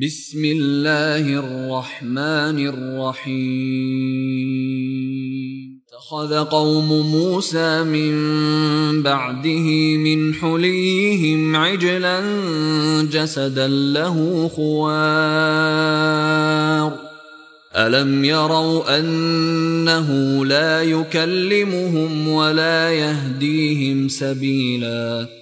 بسم الله الرحمن الرحيم. اتخذ قوم موسى من بعده من حليهم عجلا جسدا له خوار. ألم يروا أنه لا يكلمهم ولا يهديهم سبيلا؟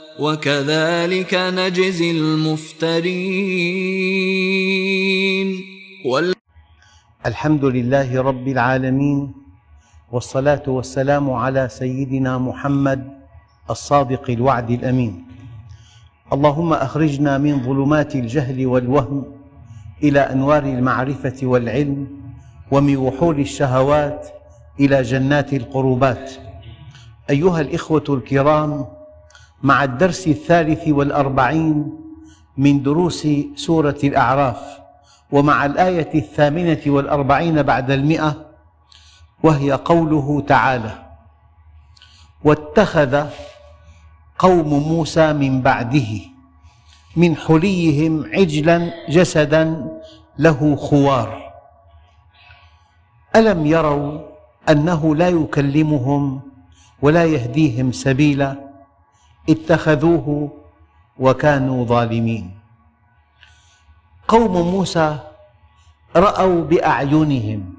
وكذلك نجزي المفترين. وال الحمد لله رب العالمين والصلاة والسلام على سيدنا محمد الصادق الوعد الأمين. اللهم أخرجنا من ظلمات الجهل والوهم إلى أنوار المعرفة والعلم ومن وحول الشهوات إلى جنات القربات. أيها الإخوة الكرام مع الدرس الثالث والأربعين من دروس سورة الأعراف ومع الآية الثامنة والأربعين بعد المئة وهي قوله تعالى واتخذ قوم موسى من بعده من حليهم عجلا جسدا له خوار ألم يروا أنه لا يكلمهم ولا يهديهم سبيلا؟ اتخذوه وكانوا ظالمين. قوم موسى رأوا بأعينهم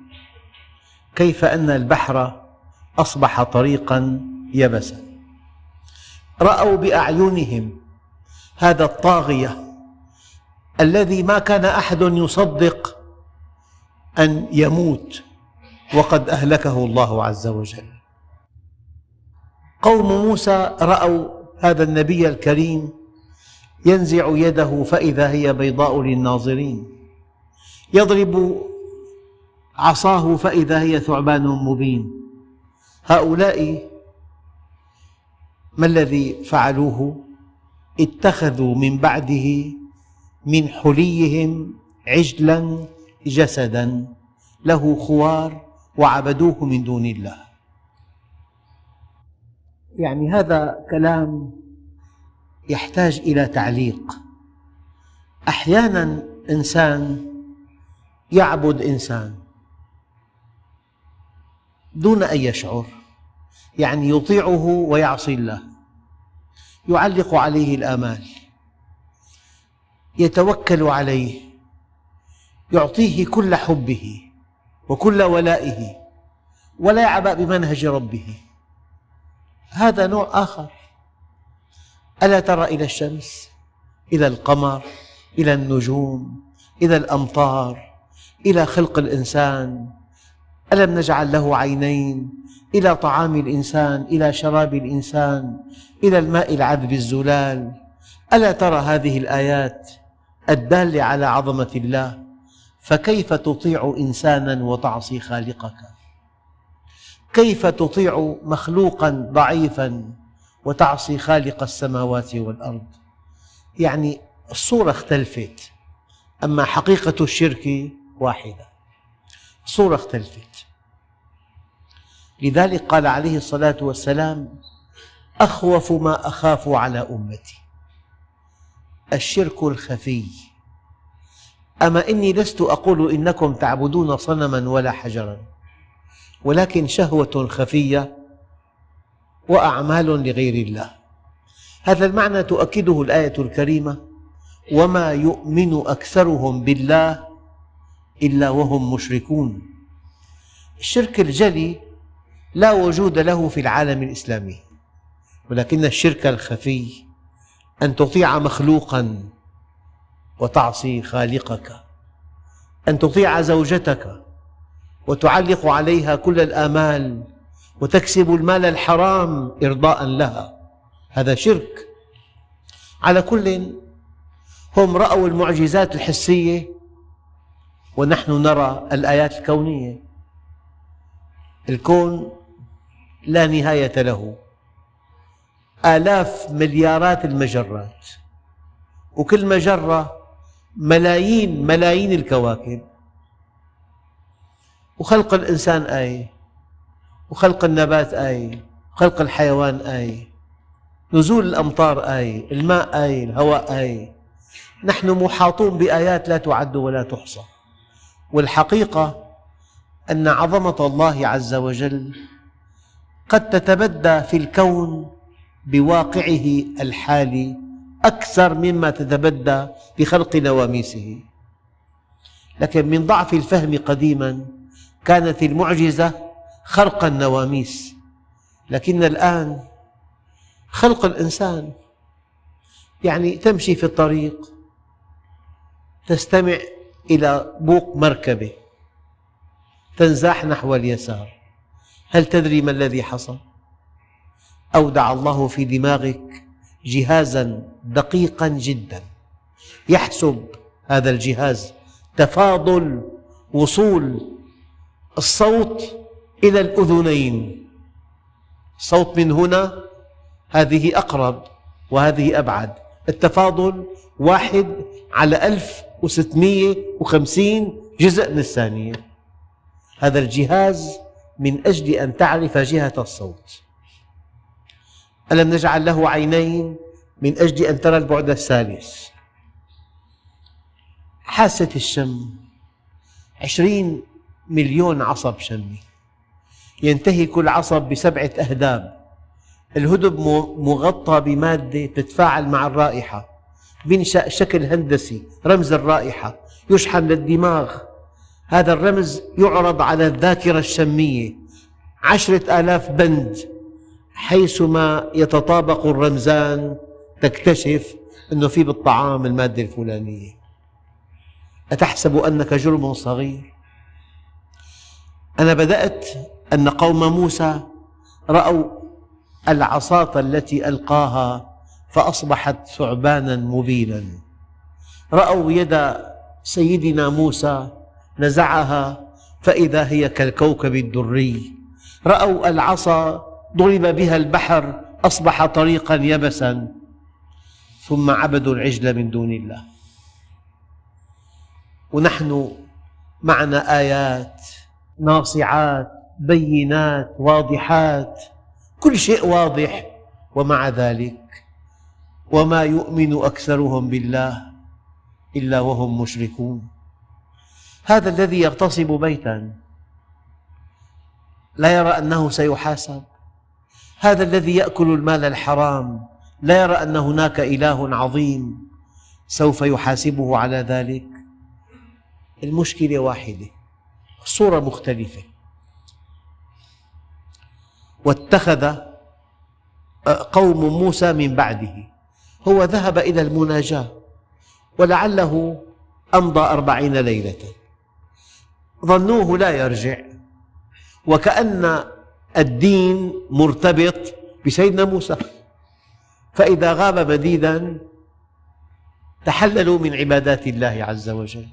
كيف أن البحر أصبح طريقا يبسا. رأوا بأعينهم هذا الطاغية الذي ما كان أحد يصدق أن يموت وقد أهلكه الله عز وجل. قوم موسى رأوا هذا النبي الكريم ينزع يده فإذا هي بيضاء للناظرين. يضرب عصاه فإذا هي ثعبان مبين. هؤلاء ما الذي فعلوه؟ اتخذوا من بعده من حليهم عجلا جسدا. له خوار وعبدوه من دون الله. يعني هذا كلام يحتاج إلى تعليق. أحيانا إنسان يعبد إنسان دون أن يشعر يعني يطيعه ويعصي الله يعلق عليه الآمال يتوكل عليه يعطيه كل حبه وكل ولائه ولا يعبأ بمنهج ربه. هذا نوع آخر. ألا ترى إلى الشمس إلى القمر إلى النجوم إلى الأمطار إلى خلق الإنسان. ألم نجعل له عينين؟ إلى طعام الإنسان إلى شراب الإنسان إلى الماء العذب الزلال. ألا ترى هذه الآيات الدالة على عظمة الله؟ فكيف تطيع إنسانا وتعصي خالقك؟ كيف تطيع مخلوقا ضعيفا وتعصي خالق السماوات والأرض؟ يعني الصورة اختلفت أما حقيقة الشرك واحدة. الصورة اختلفت. لذلك قال عليه الصلاة والسلام أخوف ما أخاف على أمتي. الشرك الخفي. أما إني لست أقول إنكم تعبدون صنما ولا حجرا. ولكن شهوة خفية وأعمال لغير الله. هذا المعنى تؤكده الآية الكريمة وما يؤمن أكثرهم بالله إلا وهم مشركون. الشرك الجلي لا وجود له في العالم الإسلامي ولكن الشرك الخفي أن تطيع مخلوقا وتعصي خالقك أن تطيع زوجتك وتعلق عليها كل الآمال وتكسب المال الحرام إرضاء لها. هذا شرك. على كل هم رأوا المعجزات الحسية ونحن نرى الآيات الكونية. الكون لا نهاية له. آلاف مليارات المجرات. وكل مجرة ملايين ملايين الكواكب. وخلق الإنسان آية وخلق النبات آية وخلق الحيوان آية نزول الأمطار آية الماء آية الهواء آية نحن محاطون بآيات لا تعد ولا تحصى. والحقيقة أن عظمة الله عز وجل قد تتبدى في الكون بواقعه الحالي أكثر مما تتبدى بخلق نواميسه. لكن من ضعف الفهم قديما كانت المعجزة خرق النواميس. لكن الآن خلق الإنسان يعني تمشي في الطريق تستمع إلى بوق مركبة تنزاح نحو اليسار. هل تدري ما الذي حصل؟ أودع الله في دماغك جهازا دقيقا جدا. يحسب هذا الجهاز تفاضل وصول الصوت إلى الأذنين. الصوت من هنا هذه أقرب وهذه أبعد. التفاضل واحد على ألف وستمئة وخمسين جزء من الثانية. هذا الجهاز من أجل أن تعرف جهة الصوت. ألم نجعل له عينين من أجل أن ترى البعد الثالث؟ حاسة الشم. عشرين مليون عصب شمي. ينتهي كل عصب بسبعة أهداب الهدب مغطى بمادة تتفاعل مع الرائحة. بينشأ شكل هندسي رمز الرائحة. يشحن للدماغ. هذا الرمز يعرض على الذاكرة الشمية. عشرة آلاف بند. حيثما يتطابق الرمزان تكتشف أنه في بالطعام المادة الفلانية. أتحسب أنك جرم صغير؟ أنا بدأت أن قوم موسى رأوا العصاة التي ألقاها فأصبحت ثعبانا مبينا. رأوا يد سيدنا موسى نزعها فإذا هي كالكوكب الدري. رأوا العصا ضرب بها البحر أصبح طريقا يبسا. ثم عبدوا العجل من دون الله. ونحن معنا آيات ناصعات بينات واضحات. كل شيء واضح. ومع ذلك وما يؤمن أكثرهم بالله إلا وهم مشركون. هذا الذي يغتصب بيتا لا يرى أنه سيحاسب. هذا الذي يأكل المال الحرام لا يرى أن هناك إله عظيم سوف يحاسبه على ذلك. المشكلة واحدة. الصورة مختلفة. واتخذ قوم موسى من بعده. هو ذهب إلى المناجاة. ولعله أمضى أربعين ليلة. ظنوه لا يرجع. وكأن الدين مرتبط بسيدنا موسى. فإذا غاب مديدا تحللوا من عبادات الله عز وجل.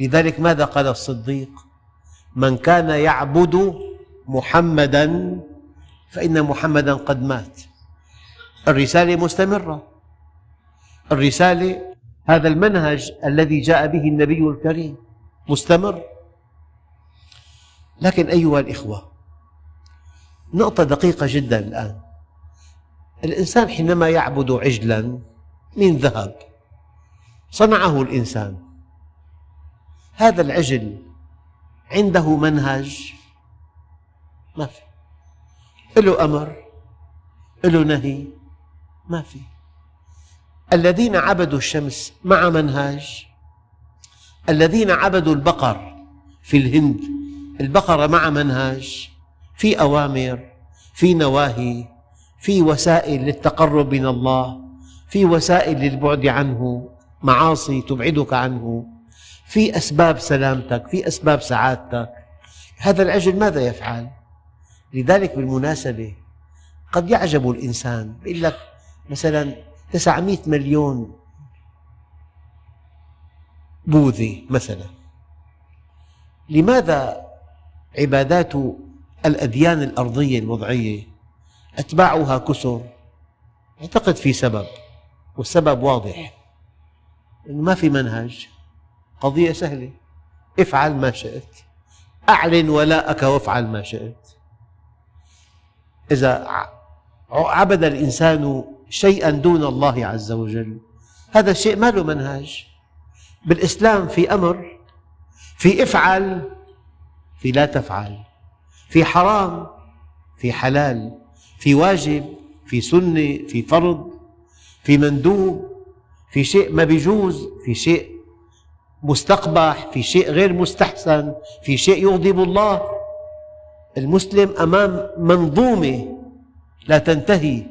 لذلك ماذا قال الصديق؟ من كان يعبد محمدا فإن محمدا قد مات. الرسالة مستمرة. الرسالة هذا المنهج الذي جاء به النبي الكريم مستمر. لكن أيها الإخوة نقطة دقيقة جدا الآن. الإنسان حينما يعبد عجلا من ذهب صنعه الإنسان. هذا العجل عنده منهج؟ ما في. له أمر له نهي ما في. الذين عبدوا الشمس مع منهج الذين عبدوا البقر في الهند البقرة مع منهج في أوامر في نواهي في وسائل للتقرب من الله في وسائل للبعد عنه معاصي تبعدك عنه. في أسباب سلامتك في أسباب سعادتك. هذا العجل ماذا يفعل؟ لذلك بالمناسبة قد يعجب الإنسان يقول لك مثلا 900 مليون بوذي مثلا. لماذا عبادات الأديان الأرضية الوضعية أتباعها كثر أعتقد في سبب والسبب واضح. ما في منهج. قضية سهلة. افعل ما شئت. أعلن ولاءك وافعل ما شئت. إذا عبد الإنسان شيئا دون الله عز وجل هذا الشيء ما له منهج بالإسلام في أمر في افعل في لا تفعل في حرام في حلال في واجب في سنة في فرض في مندوب في شيء ما بيجوز في شيء مستقبح في شيء غير مستحسن في شيء يغضب الله. المسلم أمام منظومة لا تنتهي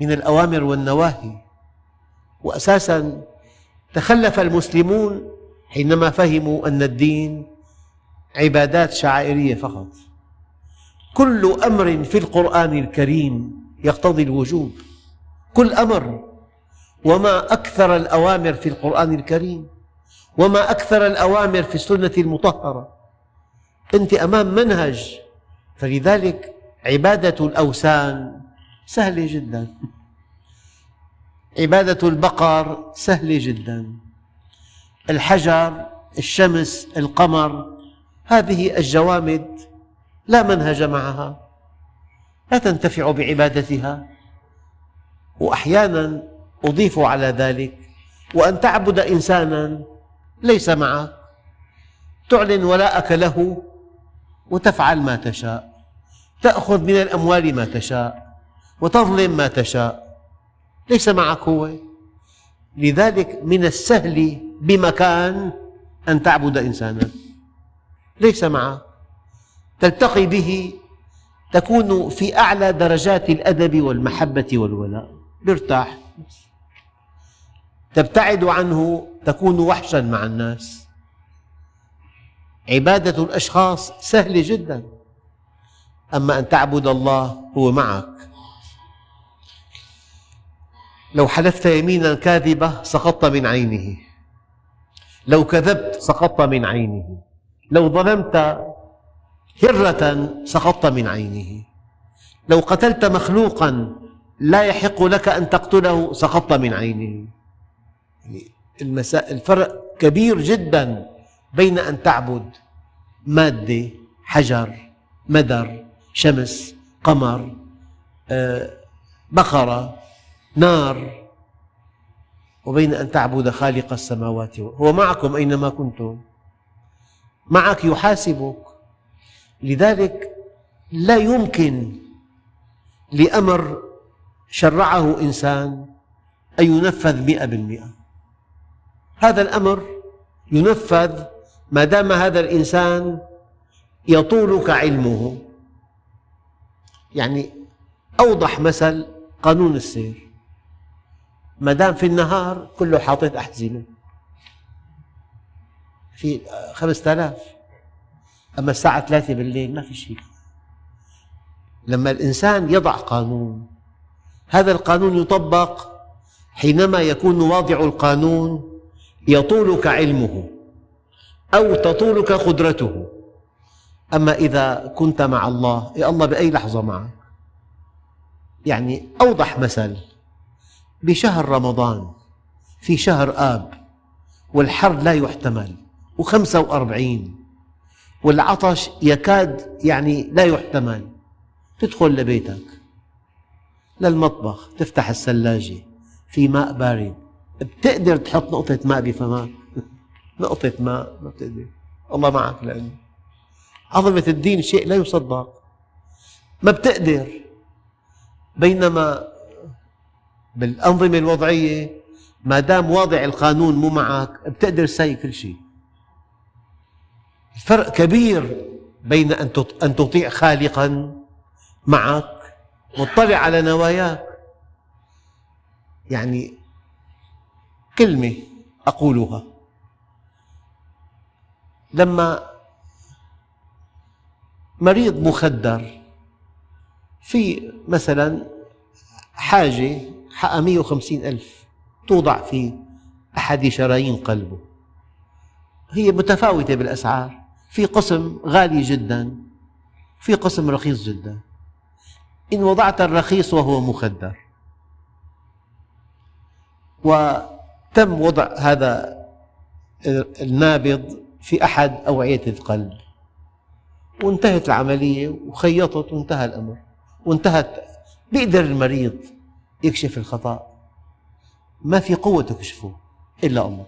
من الأوامر والنواهي. وأساسا تخلف المسلمون حينما فهموا أن الدين عبادات شعائرية فقط. كل أمر في القرآن الكريم يقتضي الوجوب. كل أمر. وما أكثر الأوامر في القرآن الكريم. وما أكثر الأوامر في السنة المطهرة. أنت أمام منهج فلذلك عبادة الأوثان سهلة جدا. عبادة البقر سهلة جدا. الحجر الشمس القمر هذه الجوامد لا منهج معها. لا تنتفع بعبادتها. وأحيانا أضيف على ذلك وأن تعبد إنسانا ليس معك. تعلن ولاءك له وتفعل ما تشاء. تأخذ من الأموال ما تشاء وتظلم ما تشاء. ليس معك هو. لذلك من السهل بمكان أن تعبد إنسانا. ليس معك. تلتقي به تكون في أعلى درجات الأدب والمحبة والولاء. يرتاح تبتعد عنه تكون وحشا مع الناس. عبادة الأشخاص سهلة جدا. أما أن تعبد الله هو معك. لو حلفت يمينا كاذبة سقطت من عينه. لو كذبت سقطت من عينه. لو ظلمت هرة سقطت من عينه. لو قتلت مخلوقا لا يحق لك أن تقتله سقطت من عينه. الفرق كبير جدا بين أن تعبد مادة حجر مدر شمس قمر آه، بقرة نار وبين أن تعبد خالق السماوات هو معكم أينما كنتم. معك يحاسبك. لذلك لا يمكن لأمر شرعه إنسان أن ينفذ مئة بالمئة. هذا الأمر ينفذ ما دام هذا الإنسان يطولك علمه. يعني أوضح مثل قانون السير. ما دام في النهار كله حاطط أحزمة. في خمسة آلاف أما الساعة ثلاثة بالليل ما في شيء. لما الإنسان يضع قانون هذا القانون يطبق حينما يكون واضع القانون يطولك علمه أو تطولك قدرته. أما إذا كنت مع الله يا الله بأي لحظة معك؟ يعني أوضح مثل. بشهر رمضان في شهر آب والحر لا يحتمل وخمسة وأربعين والعطش يكاد يعني لا يحتمل. تدخل لبيتك للمطبخ تفتح الثلاجة في ماء بارد بتقدر تحط نقطة ماء بفمك نقطة ماء ما بتقدر. الله معك لأنه عظمة الدين شيء لا يصدق. ما بتقدر. بينما بالأنظمة الوضعية ما دام واضع القانون مو معك بتقدر تسوي كل شيء. الفرق كبير بين أن تطيع خالقا معك مطلع على نواياك. يعني كلمة أقولها. لما مريض مخدر في مثلا حاجة حقها 150 ألف توضع في أحد شرايين قلبه. هي متفاوتة بالأسعار. في قسم غالي جدا في قسم رخيص جدا. إن وضعت الرخيص وهو مخدر. وتم وضع هذا النابض في أحد أوعية القلب. وانتهت العملية وخيطت وانتهى الأمر. وانتهت بيقدر المريض يكشف الخطأ. ما في قوة تكشفه إلا الله.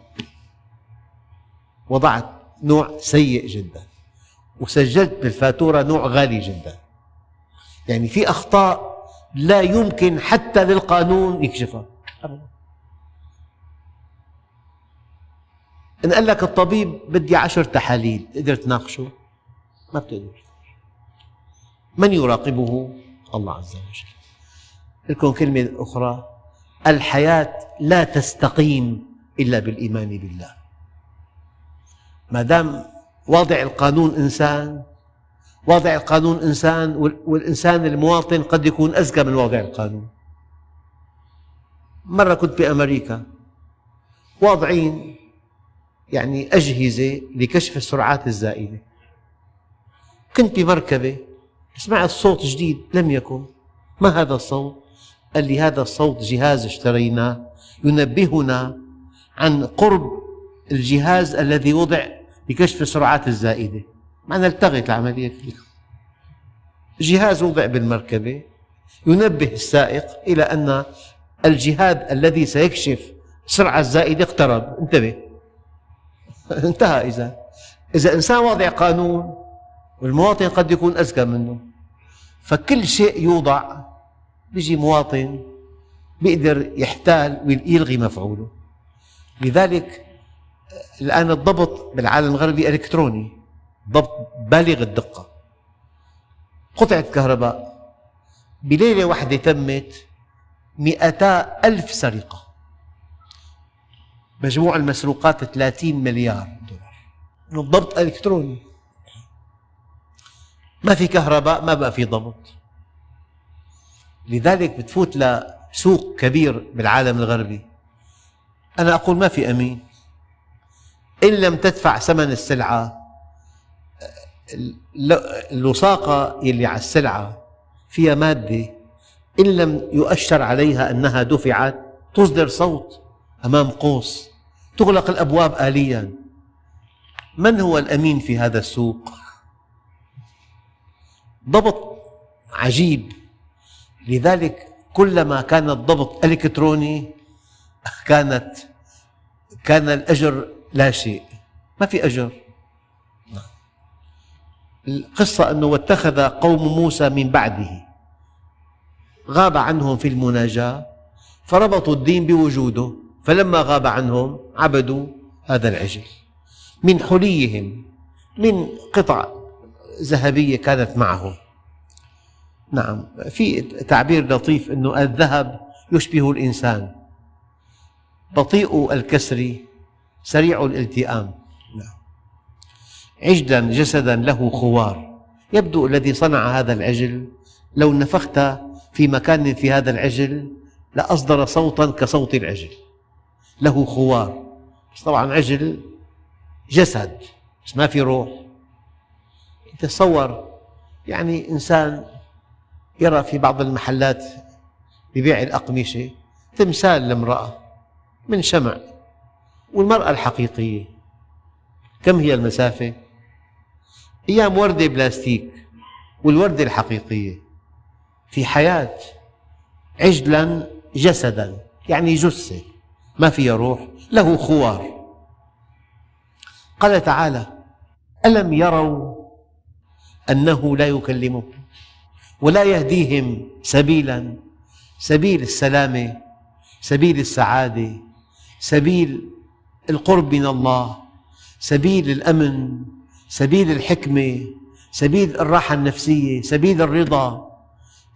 وضعت نوع سيء جدا. وسجلت بالفاتورة نوع غالي جدا. يعني في أخطاء لا يمكن حتى للقانون يكشفها. أبدا. إن قال لك الطبيب بدي عشر تحاليل تقدر تناقشه ما بتقدر. من يراقبه؟ الله عز وجل. لكم كلمة أخرى. الحياة لا تستقيم إلا بالإيمان بالله. ما دام واضع القانون إنسان واضع القانون إنسان والإنسان المواطن قد يكون أذكى من واضع القانون. مرة كنت بأمريكا. واضعين يعني أجهزة لكشف السرعات الزائدة. كنت بمركبة سمعت صوت جديد لم يكن. ما هذا الصوت؟ قال لي هذا الصوت جهاز اشتريناه. ينبهنا عن قرب الجهاز الذي وضع لكشف السرعات الزائدة. معنى التغت العملية كلها جهاز وضع بالمركبة. ينبه السائق إلى أن الجهاز الذي سيكشف السرعة الزائدة اقترب. انتبه. انتهى إذا. إذا إنسان واضع قانون والمواطن قد يكون أذكى منه فكل شيء يوضع يجي مواطن بيقدر يحتال ويلغي مفعوله. لذلك الآن الضبط بالعالم الغربي إلكتروني ضبط بالغ الدقة. قطعة كهرباء بليلة واحدة تمت مئتا ألف سرقة. مجموع المسروقات 30 مليار دولار. الضبط إلكتروني. ما في كهرباء ما بقى في ضبط. لذلك بتفوت لسوق كبير بالعالم الغربي. أنا أقول ما في أمين. إن لم تدفع ثمن السلعة الوثاقة اللي على السلعة فيها مادة. إن لم يؤشر عليها أنها دفعت تصدر صوت. أمام قوس. تغلق الأبواب آليا. من هو الأمين في هذا السوق؟ ضبط عجيب. لذلك كلما كان الضبط إلكتروني كانت كان الأجر لا شيء. ما في أجر. القصة أنه واتخذ قوم موسى من بعده. غاب عنهم في المناجاة فربطوا الدين بوجوده. فلما غاب عنهم عبدوا هذا العجل. من حليهم من قطع ذهبية كانت معهم. نعم في تعبير لطيف أنه الذهب يشبه الإنسان. بطيء الكسر سريع الالتئام. نعم. عجلا جسدا له خوار. يبدو الذي صنع هذا العجل لو نفخت في مكان في هذا العجل لأصدر صوتا كصوت العجل. له خوار. بس طبعا عجل جسد بس ما في روح. تصور يعني إنسان يرى في بعض المحلات ببيع الأقمشة تمثال لامرأة من شمع والمرأة الحقيقية. كم هي المسافة؟ أيام وردة بلاستيك والوردة الحقيقية. في حياة عجلا جسدا يعني جثة. ما فيها روح له خوار. قال تعالى ألم يروا أنه لا يكلمهم ولا يهديهم سبيلا؟ سبيل السلامة سبيل السعادة سبيل القرب من الله سبيل الأمن سبيل الحكمة سبيل الراحة النفسية سبيل الرضا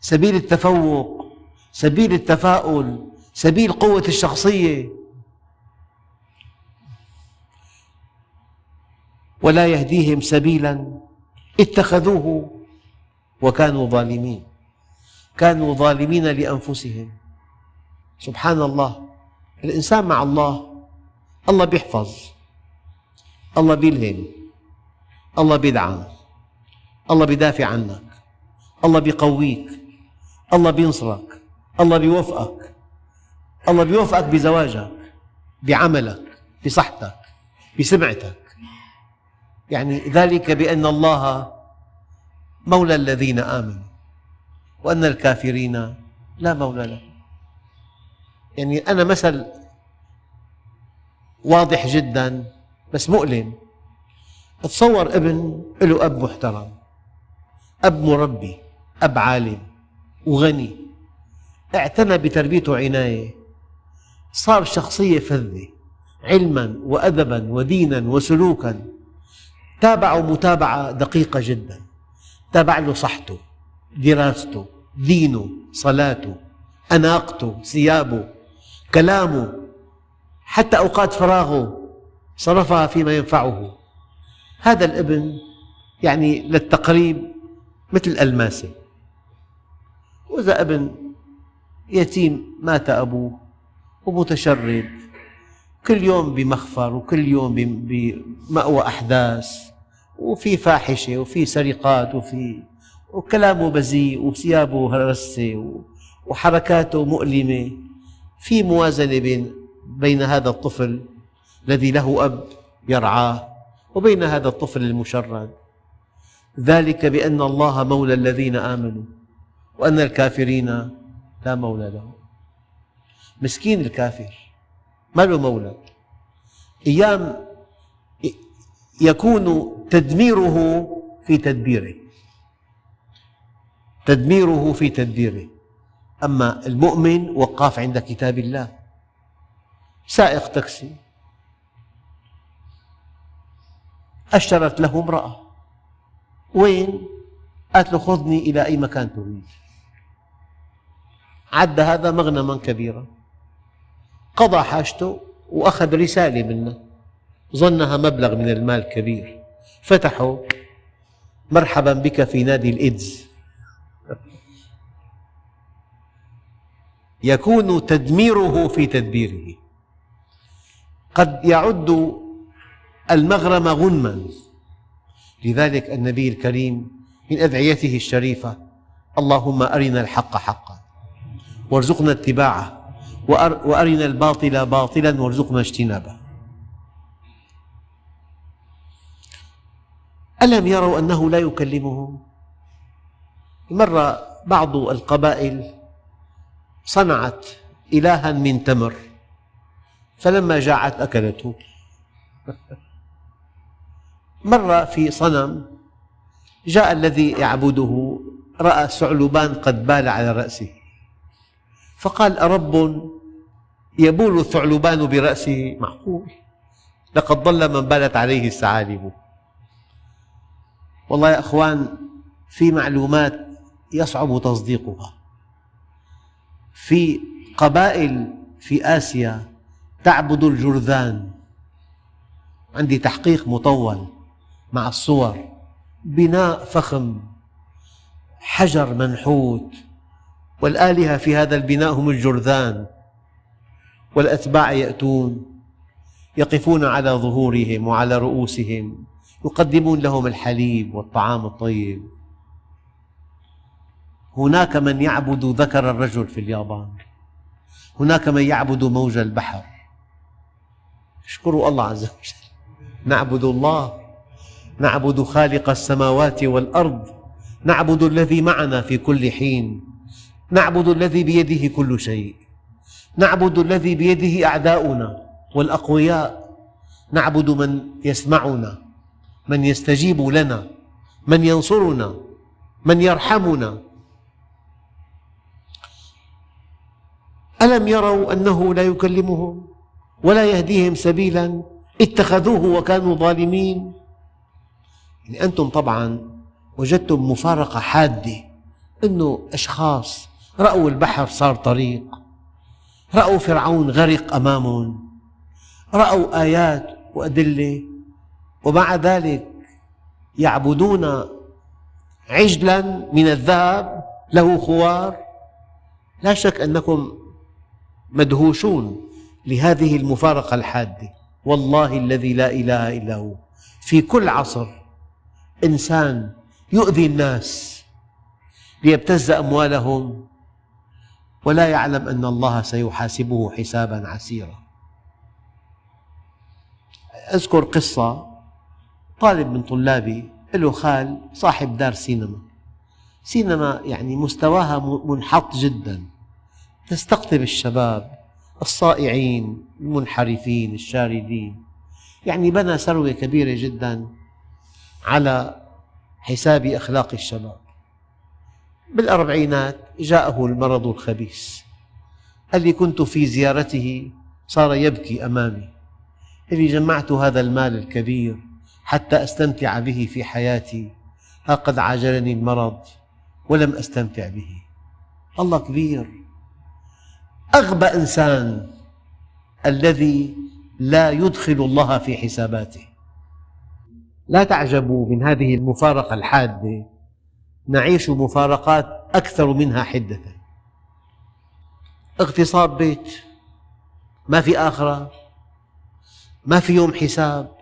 سبيل التفوق سبيل التفاؤل. سبيل قوة الشخصية. ولا يهديهم سبيلا. اتخذوه وكانوا ظالمين. كانوا ظالمين لأنفسهم. سبحان الله. الإنسان مع الله. الله بيحفظ. الله بيلهم. الله بيدعم. الله بيدافع عنك. الله بيقويك. الله بينصرك. الله بيوفقك. الله بيوفقك بزواجك بعملك بصحتك بسمعتك. يعني ذلك بأن الله مولى الذين آمنوا وأن الكافرين لا مولى لهم. يعني أنا مثل واضح جدا بس مؤلم. تصور ابن له أب محترم أب مربي أب عالم وغني. اعتنى بتربيته عناية. صار شخصية فذة علما وأدبا ودينا وسلوكا. تابعوا متابعة دقيقة جدا. تابع له صحته دراسته دينه صلاته أناقته ثيابه كلامه حتى أوقات فراغه صرفها فيما ينفعه. هذا الابن يعني للتقريب مثل ألماسة. وإذا ابن يتيم مات أبوه ومتشرد. كل يوم بمخفر وكل يوم بمأوى أحداث وفي فاحشة وفي سرقات وفي وكلامه بذيء وثيابه هرسة وحركاته مؤلمة. في موازنة بين بين هذا الطفل الذي له أب يرعاه وبين هذا الطفل المشرد. ذلك بأن الله مولى الذين آمنوا وأن الكافرين لا مولى لهم. مسكين الكافر ما له مولى. أيام يكون تدميره في تدبيره. تدميره في تدبيره. أما المؤمن وقاف عند كتاب الله. سائق تاكسي. أشرت له امرأة. وين؟ قالت له خذني إلى أي مكان تريد. عد هذا مغنما كبيرا. قضى حاجته وأخذ رسالة منه. ظنها مبلغ من المال كبير. فتحوا مرحبا بك في نادي الإيدز يكون تدميره في تدبيره. قد يعد المغرم غنما. لذلك النبي الكريم من أدعيته الشريفة اللهم أرنا الحق حقا. وارزقنا اتباعه. وأرنا الباطل باطلا وارزقنا اجتنابه. ألم يروا أنه لا يكلمهم؟ مرة بعض القبائل صنعت إلها من تمر فلما جاعت أكلته. مرة في صنم جاء الذي يعبده رأى ثعلبان قد بال على رأسه فقال أرب يبول الثعلبان برأسه معقول. لقد ضل من بالت عليه الثعالب. والله يا أخوان في معلومات يصعب تصديقها. في قبائل في آسيا تعبد الجرذان. عندي تحقيق مطول مع الصور. بناء فخم حجر منحوت. والآلهة في هذا البناء هم الجرذان. والأتباع يأتون يقفون على ظهورهم وعلى رؤوسهم يقدمون لهم الحليب والطعام الطيب. هناك من يعبد ذكر الرجل في اليابان هناك من يعبد موج البحر. اشكروا الله عز وجل. نعبد الله نعبد خالق السماوات والأرض نعبد الذي معنا في كل حين نعبد الذي بيده كل شيء. نعبد الذي بيده أعداؤنا والأقوياء. نعبد من يسمعنا من يستجيب لنا من ينصرنا من يرحمنا. ألم يروا أنه لا يكلمهم ولا يهديهم سبيلا؟ اتخذوه وكانوا ظالمين. يعني أنتم طبعا وجدتم مفارقة حادة أنه أشخاص رأوا البحر صار طريق. رأوا فرعون غرق أمامهم رأوا آيات وأدلة ومع ذلك يعبدون عجلا من الذهب له خوار. لا شك أنكم مدهوشون لهذه المفارقة الحادة. والله الذي لا إله إلا هو. في كل عصر إنسان يؤذي الناس ليبتز أموالهم ولا يعلم أن الله سيحاسبه حسابا عسيرا. أذكر قصة طالب من طلابي له خال صاحب دار سينما. سينما يعني مستواها منحط جدا. تستقطب الشباب الصائعين المنحرفين الشاردين. يعني بنى ثروة كبيرة جدا على حساب أخلاق الشباب. بالأربعينات جاءه المرض الخبيث. قال لي كنت في زيارته؟ صار يبكي أمامي. اللي جمعت هذا المال الكبير حتى أستمتع به في حياتي. ها قد عاجلني المرض ولم أستمتع به. الله كبير. أغبى إنسان الذي لا يدخل الله في حساباته. لا تعجبوا من هذه المفارقة الحادة. نعيش مفارقات أكثر منها حدة. اغتصاب بيت ما في آخرة ما في يوم حساب.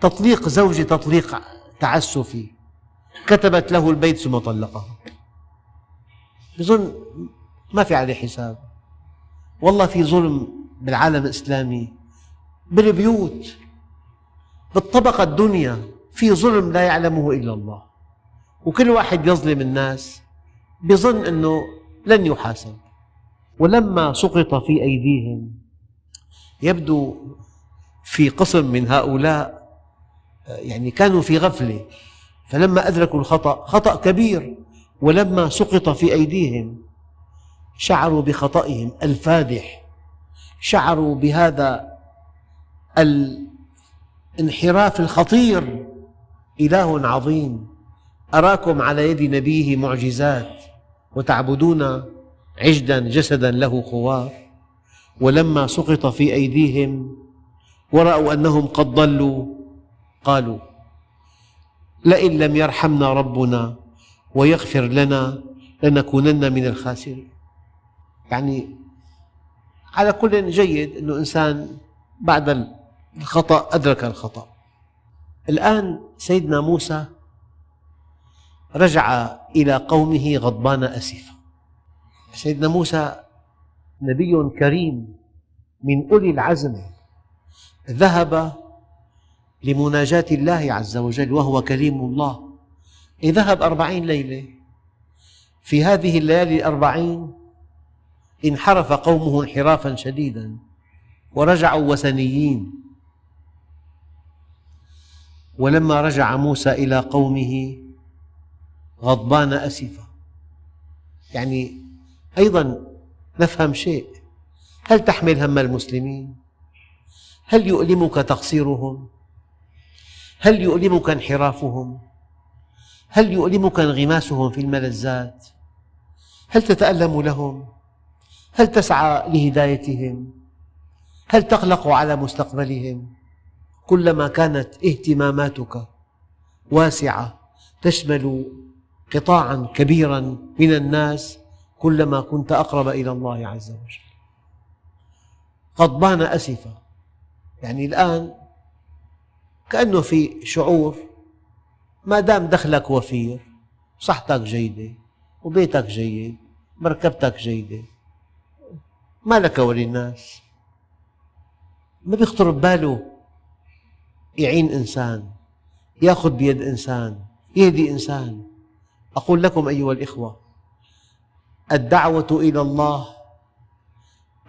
تطليق زوجة تطليق تعسفي. كتبت له البيت ثم طلقها بظن ما في عليه حساب. والله في ظلم بالعالم الإسلامي بالبيوت بالطبقة الدنيا. في ظلم لا يعلمه إلا الله. وكل واحد يظلم الناس بظن أنه لن يحاسب. ولما سقط في أيديهم يبدو في قسم من هؤلاء يعني كانوا في غفلة. فلما أدركوا الخطأ خطأ كبير. ولما سقط في أيديهم شعروا بخطئهم الفادح. شعروا بهذا الانحراف الخطير. إله عظيم. أراكم على يد نبيه معجزات وتعبدون عجلا جسدا له خوار. ولما سقط في أيديهم ورأوا أنهم قد ضلوا قالوا لئن لم يرحمنا ربنا ويغفر لنا لنكونن من الخاسرين. يعني على كل جيد أنه إنسان بعد الخطأ أدرك الخطأ. الآن سيدنا موسى رجع إلى قومه غضبان أسفا. سيدنا موسى نبي كريم من أولي العزم ذهب لمناجاة الله عز وجل وهو كليم الله. ذهب أربعين ليلة. في هذه الليالي الأربعين انحرف قومه انحرافا شديدا ورجعوا وثنيين. ولما رجع موسى إلى قومه غضبان أسفا يعني أيضا نفهم شيء هل تحمل هم المسلمين؟ هل يؤلمك تقصيرهم؟ هل يؤلمك انحرافهم؟ هل يؤلمك انغماسهم في الملذات؟ هل تتألم لهم؟ هل تسعى لهدايتهم؟ هل تقلق على مستقبلهم؟ كلما كانت اهتماماتك واسعة تشمل قطاعا كبيرا من الناس كلما كنت أقرب إلى الله عز وجل. غضبان أسفة. يعني الآن كأنه في شعور ما دام دخلك وفير صحتك جيدة وبيتك جيد مركبتك جيدة ما لك وللناس؟ ما بيخطر بباله يعين إنسان يأخذ بيد إنسان يهدي إنسان. أقول لكم أيها الإخوة الدعوة إلى الله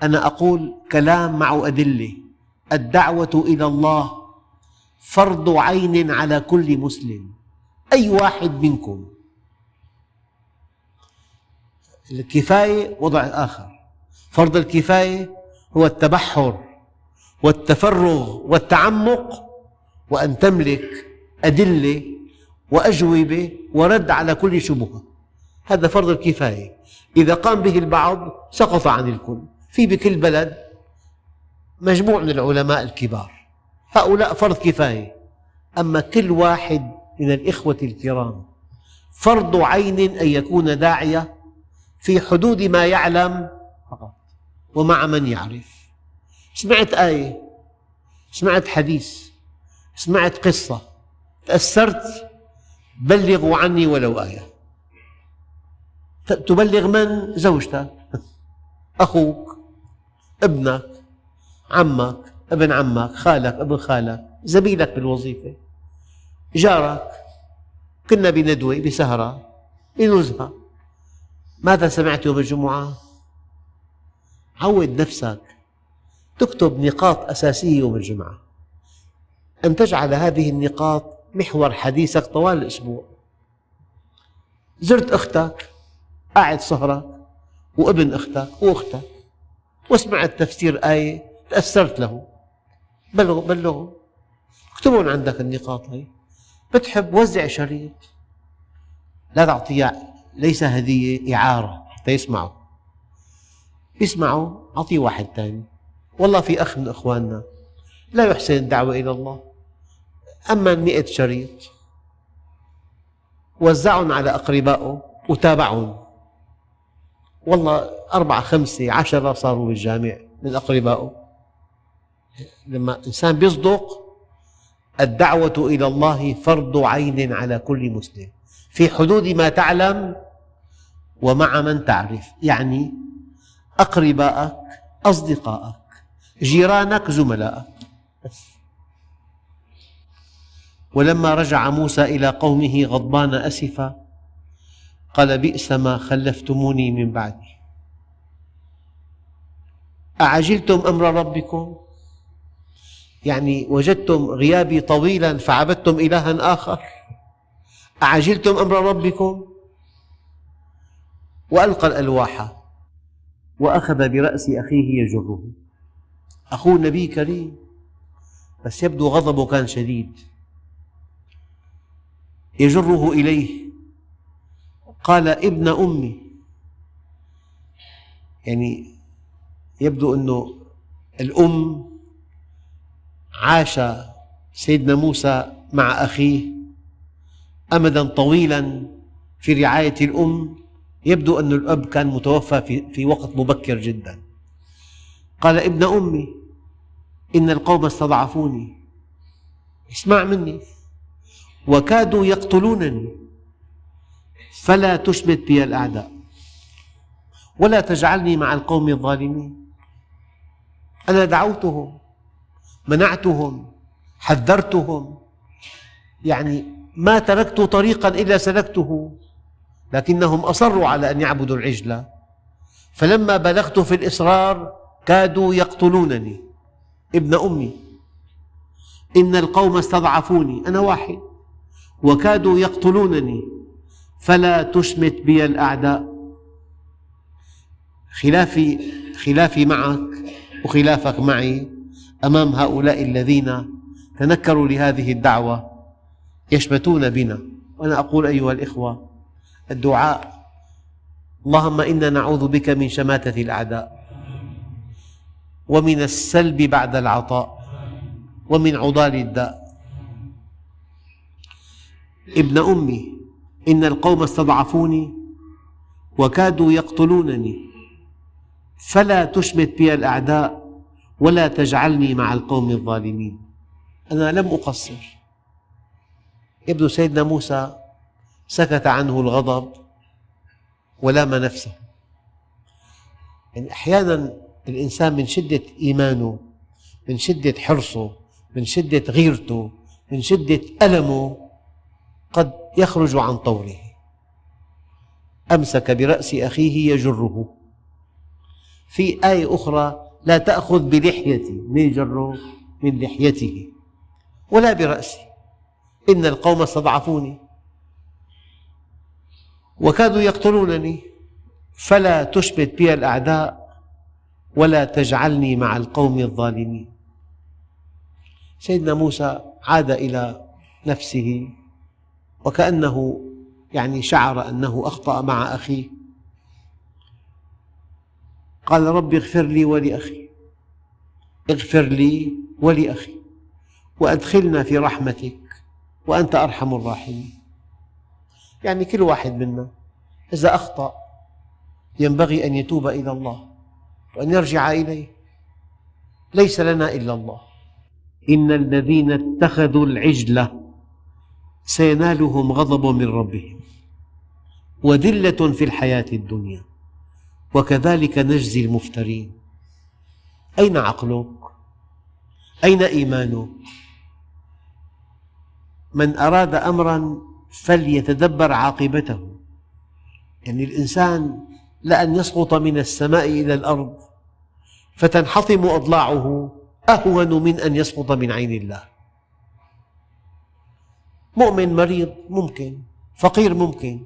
أنا أقول كلام مع أدلة الدعوة إلى الله فرض عين على كل مسلم أي واحد منكم. الكفاية وضع آخر. فرض الكفاية هو التبحر والتفرغ والتعمق وأن تملك أدلة وأجوبة ورد على كل شبهة. هذا فرض الكفاية. إذا قام به البعض سقط عن الكل. في بكل بلد مجموع من العلماء الكبار. هؤلاء فرض كفاية. أما كل واحد من الإخوة الكرام فرض عين أن يكون داعية في حدود ما يعلم فقط ومع من يعرف. سمعت آية سمعت حديث سمعت قصة تأثرت بلغوا عني ولو آية. تبلغ من؟ زوجتك. أخوك. ابنك. عمك. ابن عمك. خالك. ابن خالك. زميلك بالوظيفة. جارك. كنا بندوة بسهرة. بنزهة ماذا سمعت يوم الجمعة؟ عود نفسك. تكتب نقاط أساسية يوم الجمعة. أن تجعل هذه النقاط محور حديثك طوال الأسبوع. زرت أختك قاعد سهرة وابن أختك وأختك وسمعت تفسير آية تأثرت له. بلغوا بلغوا. اكتبون عندك النقاط هي بتحب وزع شريط. لا تعطيه ليس هدية إعارة حتى يسمعوا. يسمعوا أعطيه واحد ثاني والله في أخ من إخواننا. لا يحسن الدعوة إلى الله. أما مئة شريط وزعهم على أقربائه وتابعهم. والله أربعة خمسة عشرة صاروا بالجامع من أقربائه لما إنسان بيصدق الدعوة إلى الله فرض عين على كل مسلم. في حدود ما تعلم ومع من تعرف. يعني أقربائك أصدقائك جيرانك زملائك. بس. ولما رجع موسى إلى قومه غضبان أسفا قال بئس ما خلفتموني من بعدي. أعجلتم أمر ربكم؟ يعني وجدتم غيابي طويلا فعبدتم إلها آخر؟ أعجلتم أمر ربكم؟ وألقى الألواح وأخذ برأس أخيه يجره. أخوه نبي كريم بس يبدو غضبه كان شديد. يجره إليه. قال ابن أمي. يعني يبدو أنه الأم عاش سيدنا موسى مع أخيه أمدا طويلا في رعاية الأم. يبدو أن الأب كان متوفى في, في وقت مبكر جدا. قال ابن أمي إن القوم استضعفوني. اسمع مني. وكادوا يقتلونني فلا تشمت بي الأعداء. ولا تجعلني مع القوم الظالمين. أنا دعوتهم منعتهم حذرتهم. يعني ما تركت طريقا إلا سلكته لكنهم أصروا على أن يعبدوا العجلة فلما بلغت في الإصرار كادوا يقتلونني. ابن أمي إن القوم استضعفوني. أنا واحد. وكادوا يقتلونني. فلا تشمت بي الأعداء. خلافي خلافي معك وخلافك معي أمام هؤلاء الذين تنكروا لهذه الدعوة يشمتون بنا. وأنا أقول أيها الإخوة الدعاء اللهم إنا نعوذ بك من شماتة الأعداء ومن السلب بعد العطاء ومن عضال الداء. ابن أمي إن القوم استضعفوني وكادوا يقتلونني فلا تشمت بي الأعداء ولا تجعلني مع القوم الظالمين. أنا لم أقصر. ابن سيدنا موسى سكت عنه الغضب ولام نفسه. يعني أحيانا الإنسان من شدة إيمانه من شدة حرصه من شدة غيرته من شدة ألمه قد يخرج عن طوره أمسك برأس أخيه يجره. في آية أخرى لا تأخذ بلحيتي من يجره من لحيته. ولا برأسي إن القوم استضعفوني. وكادوا يقتلونني. فلا تشمت بي الأعداء ولا تجعلني مع القوم الظالمين. سيدنا موسى عاد إلى نفسه. وكأنه يعني شعر أنه أخطأ مع أخيه قال رب اغفر لي ولأخي. اغفر لي ولأخي. وأدخلنا في رحمتك. وأنت أرحم الراحمين. يعني كل واحد منا إذا أخطأ ينبغي أن يتوب إلى الله وأن يرجع إليه. ليس لنا إلا الله. إن الذين اتخذوا العجل سينالهم غضب من ربهم وذلة في الحياة الدنيا. وكذلك نجزي المفترين. أين عقلك؟ أين إيمانك؟ من أراد أمرا فليتدبر عاقبته. يعني الإنسان لأن يسقط من السماء إلى الأرض فتنحطم أضلاعه. أهون من أن يسقط من عين الله. مؤمن مريض ممكن فقير ممكن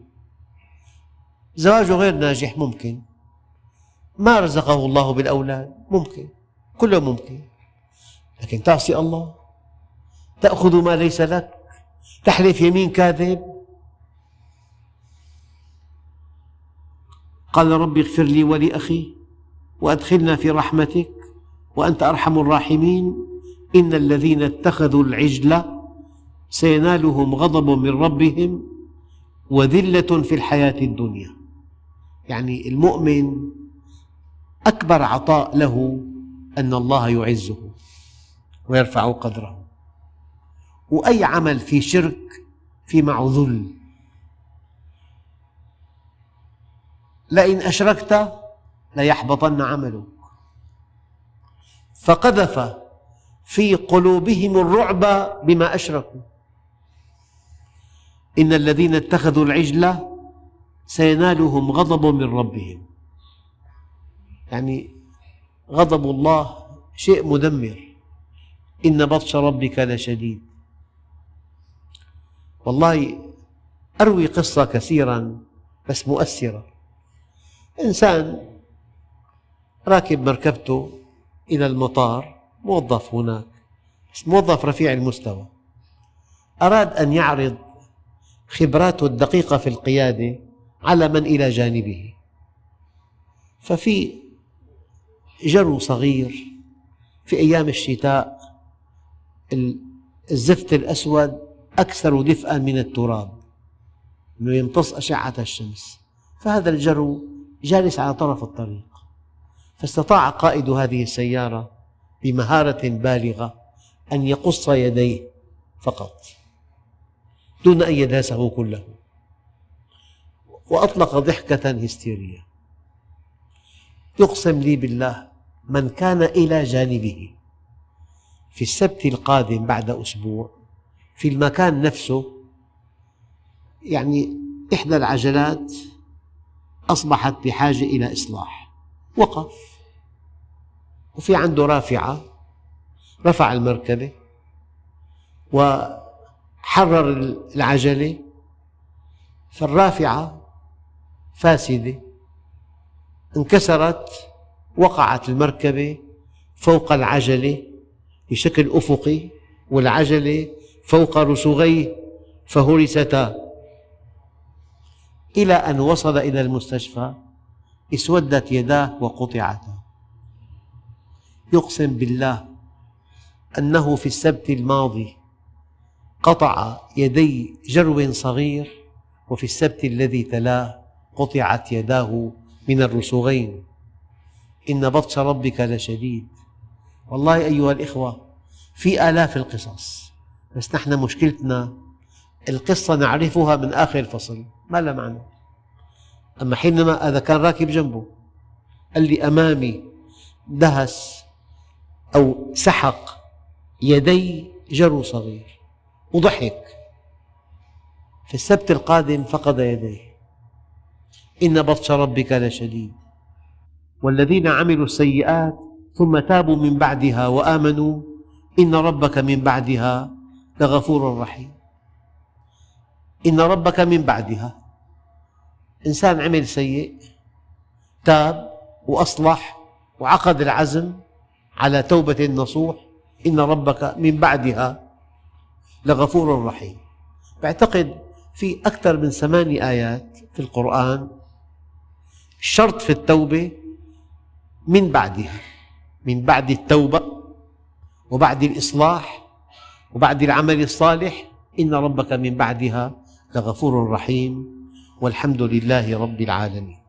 زواجه غير ناجح ممكن ما رزقه الله بالأولاد ممكن كله ممكن. لكن تعصي الله تأخذ ما ليس لك تحلف يمين كاذب. قال رب اغفر لي ولأخي وأدخلنا في رحمتك وأنت أرحم الراحمين. إن الذين اتخذوا العجل سينالهم غضب من ربهم وذلة في الحياة الدنيا. يعني المؤمن أكبر عطاء له أن الله يعزه ويرفع قدره. وأي عمل في شرك في معه ذل. لئن أشركت ليحبطن عملك. فقذف في قلوبهم الرعب بما أشركوا. إن الذين اتخذوا العجل سينالهم غضب من ربهم. يعني غضب الله شيء مدمر. إن بطش ربك لشديد. والله أروي قصة كثيرا بس مؤثرة. إنسان راكب مركبته إلى المطار موظف هناك موظف رفيع المستوى. أراد أن يعرض خبراته الدقيقة في القيادة على من إلى جانبه. ففي جرو صغير في أيام الشتاء الزفت الأسود أكثر دفئا من التراب أنه يمتص أشعة الشمس. فهذا الجرو جالس على طرف الطريق. فاستطاع قائد هذه السيارة بمهارة بالغة أن يقص يديه فقط. دون أن يدهسه كله. وأطلق ضحكة هستيرية. يقسم لي بالله من كان إلى جانبه. في السبت القادم بعد أسبوع في المكان نفسه يعني إحدى العجلات أصبحت بحاجة إلى إصلاح. وقف. وفي عنده رافعة رفع المركبة وحرر العجلة فالرافعة فاسدة انكسرت وقعت المركبة فوق العجلة بشكل أفقي والعجلة فوق رسوغيه فهرستا إلى أن وصل إلى المستشفى اسودت يداه وقطعتا يقسم بالله أنه في السبت الماضي قطع يدي جرو صغير وفي السبت الذي تلاه قطعت يداه من الرسغين إن بطش ربك لشديد. والله أيها الإخوة في آلاف القصص بس نحن مشكلتنا القصة نعرفها من آخر الفصل ما لها معنى. أما حينما هذا كان راكب جنبه قال لي أمامي دهس أو سحق يدي جرو صغير. وضحك. في السبت القادم فقد يديه. إن بطش ربك لشديد. والذين عملوا السيئات ثم تابوا من بعدها وآمنوا إن ربك من بعدها لغفور رحيم. إن ربك من بعدها. إنسان عمل سيء تاب وأصلح وعقد العزم على توبة نصوح. إن ربك من بعدها لغفور رحيم. بعتقد في أكثر من ثماني آيات في القرآن الشرط في التوبة من بعدها من بعد التوبة وبعد الإصلاح وبعد العمل الصالح. إن ربك من بعدها لغفور رحيم. والحمد لله رب العالمين.